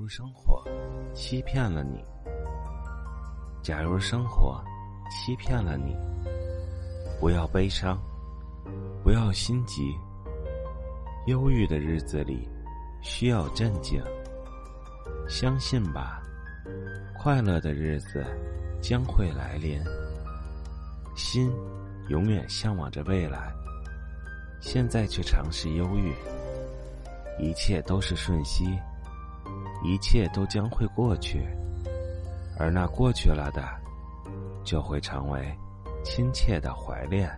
如生活欺骗了你，假如生活欺骗了你，不要悲伤，不要心急。忧郁的日子里需要镇静，相信吧，快乐的日子将会来临。心永远向往着未来，现在却尝试忧郁，一切都是瞬息。一切都将会过去，而那过去了的，就会成为亲切的怀恋。